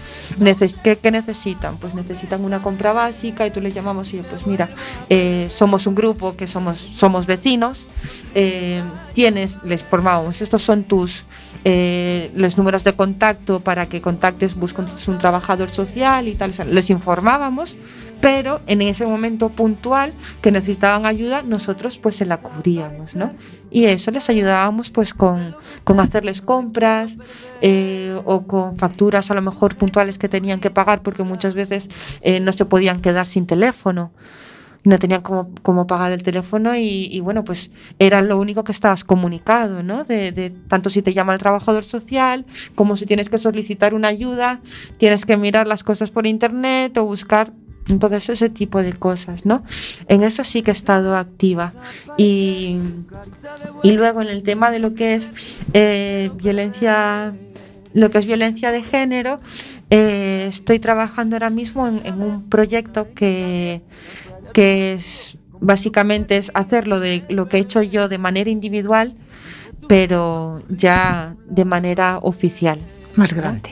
Speaker 3: ¿qué, necesitan? Pues necesitan una compra básica y tú les llamamos, oye, pues mira, eh, somos un grupo que somos, somos vecinos, eh, tienes, les formamos, estos son tus eh, los números de contacto para que contactes, busques un trabajador social y tal, les informábamos pero en ese momento puntual que necesitaban ayuda, nosotros pues se la cubríamos, ¿no? Y eso les ayudábamos pues con, con hacerles compras eh, o con facturas a lo mejor puntuales que tenían que pagar porque muchas veces eh, no se podían quedar sin teléfono no tenían cómo, pagar el teléfono y, bueno, pues era lo único que estabas comunicado, ¿no? De, tanto si te llama el trabajador social, como si tienes que solicitar una ayuda, tienes que mirar las cosas por internet o buscar entonces ese tipo de cosas, ¿no? En eso sí que he estado activa. Y, y luego en el tema de lo que es eh, violencia, lo que es violencia de género, eh, estoy trabajando ahora mismo en, un proyecto que, que es básicamente es hacerlo de lo que he hecho yo de manera individual, pero ya de manera oficial.
Speaker 2: Más grande,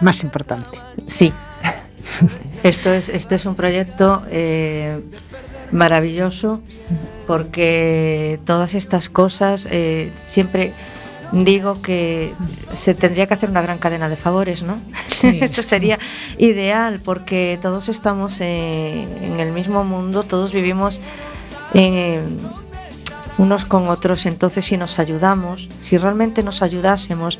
Speaker 2: más importante.
Speaker 3: Sí.
Speaker 4: Esto es, este es un proyecto eh, maravilloso porque todas estas cosas eh, siempre digo que se tendría que hacer una gran cadena de favores, ¿no? Eso sería ideal porque todos estamos en el mismo mundo, todos vivimos unos con otros, entonces si nos ayudamos, si realmente nos ayudásemos,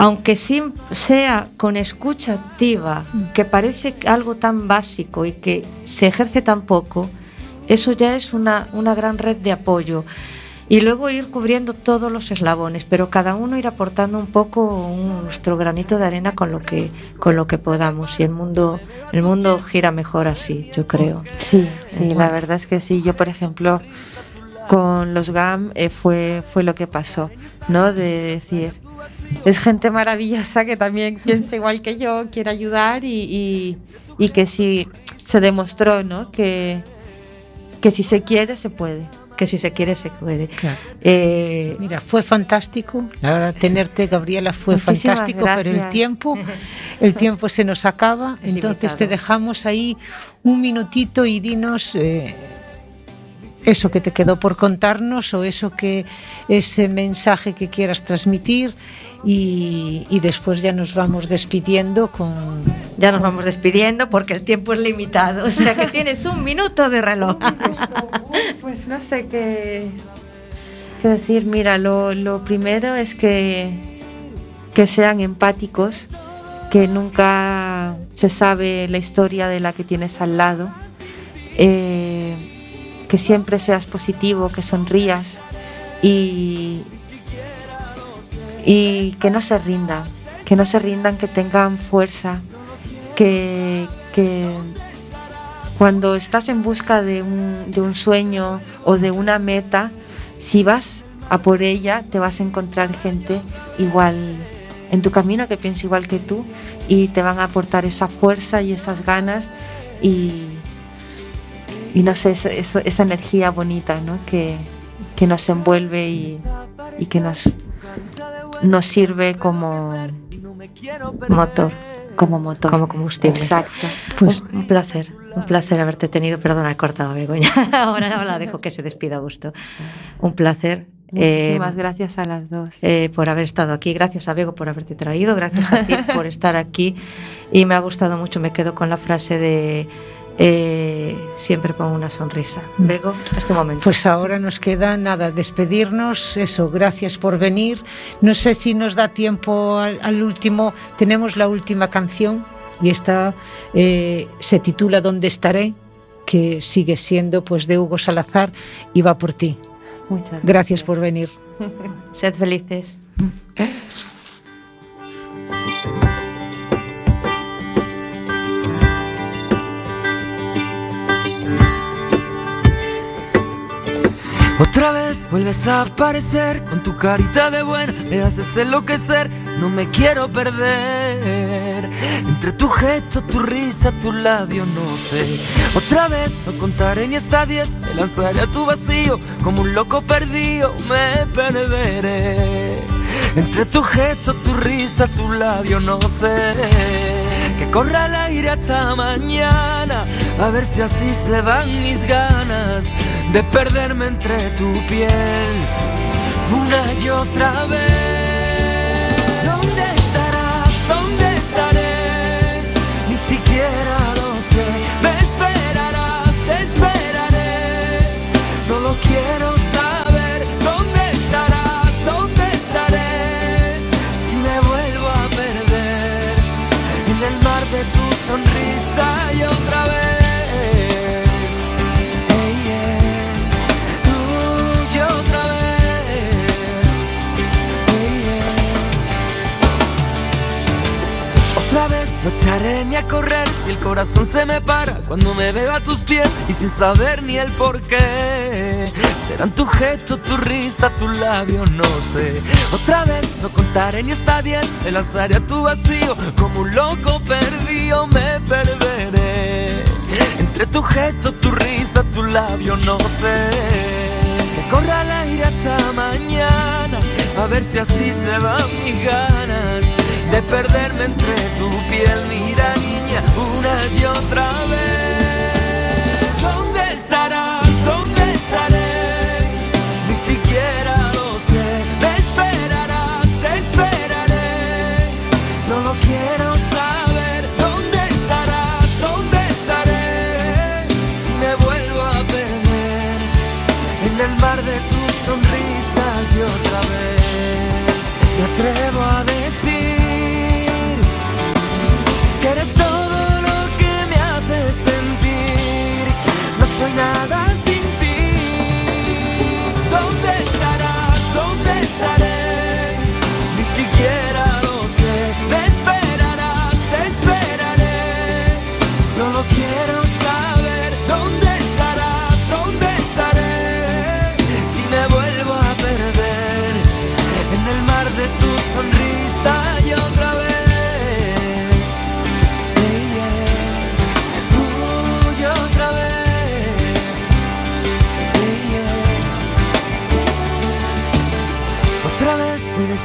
Speaker 4: aunque sea con escucha activa, que parece algo tan básico y que se ejerce tan poco, eso ya es una, una gran red de apoyo. Y luego ir cubriendo todos los eslabones, pero cada uno ir aportando un poco nuestro granito de arena con lo que con lo que podamos y el mundo el mundo gira mejor así, yo creo.
Speaker 3: Sí, sí, la verdad es que sí. Yo, por ejemplo, con los GAM eh, fue fue lo que pasó, ¿no? De decir, es gente maravillosa que también piensa igual que yo, quiere ayudar y, que sí se demostró, ¿no? Que, que si se quiere, se puede
Speaker 4: que si se quiere se puede.
Speaker 2: Eh, Mira, fue fantástico. La verdad, tenerte, Gabriela, fue fantástico, pero el tiempo, el tiempo se nos acaba. entonces te dejamos ahí un minutito y dinos eh, eso que te quedó por contarnos o eso que ese mensaje que quieras transmitir y, después ya nos vamos despidiendo con...
Speaker 4: Ya nos vamos despidiendo porque el tiempo es limitado, o sea que tienes un minuto de reloj.
Speaker 3: Pues no sé qué, qué decir. Mira, lo, lo primero es que, que sean empáticos, que nunca se sabe la historia de la que tienes al lado. Eh, que siempre seas positivo, que sonrías y, y que no se rindan, que no se rindan, que tengan fuerza, que, cuando estás en busca de un, de un sueño o de una meta, si vas a por ella, te vas a encontrar gente igual en tu camino que piensa igual que tú y te van a aportar esa fuerza y esas ganas y, y no sé, esa energía bonita ¿no? que, que nos envuelve y, y que nos, nos sirve como
Speaker 4: motor.
Speaker 3: Como motor.
Speaker 4: Como combustible.
Speaker 3: Exacto.
Speaker 4: Pues un placer, un placer haberte tenido. Perdona, he cortado a Begoña. Ahora la dejo que se despida a gusto. Un placer.
Speaker 3: Muchísimas eh, gracias a las dos.
Speaker 4: Eh, por haber estado aquí. Gracias a Bego por haberte traído. Gracias a ti por estar aquí. Y me ha gustado mucho. Me quedo con la frase de eh, siempre pongo una sonrisa. Vego, este momento.
Speaker 2: Pues ahora nos queda nada, despedirnos, eso, gracias por venir. No sé si nos da tiempo al, último, tenemos la última canción y esta eh, se titula ¿Dónde estaré? que sigue siendo pues de Hugo Salazar y va por ti.
Speaker 3: Muchas gracias,
Speaker 2: gracias por venir.
Speaker 4: Sed felices.
Speaker 1: Otra vez vuelves a aparecer con tu carita de buena, me haces enloquecer, no me quiero perder. Entre tu gesto, tu risa, tu labio, no sé. Otra vez no contaré ni hasta diez, me lanzaré a tu vacío como un loco perdido, me perderé. Entre tu gesto, tu risa, tu labio, no sé. Que corra el aire hasta mañana, a ver si así se van mis ganas de perderme entre tu piel una y otra vez. ¿Dónde estarás? ¿Dónde estaré? Ni siquiera lo sé. Me esperarás, te esperaré. No lo quiero a correr si el corazón se me para cuando me veo a tus pies y sin saber ni el por qué? Serán tu gesto, tu risa, tu labio, no sé. Otra vez no contaré ni hasta diez, me lanzaré a tu vacío como un loco perdido, me perderé. Entre tu gesto, tu risa, tu labio, no sé. Que corra el aire hasta mañana, a ver si así se van mis ganas de perderme entre tu piel, mira niña, una y otra vez. Me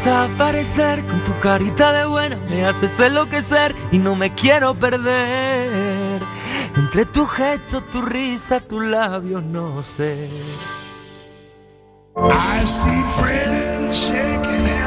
Speaker 1: desaparecer con tu carita de buena. Me haces enloquecer y no me quiero perder. Entre tu gesto, tu risa, tu labio, no sé.
Speaker 5: I see friends shaking hands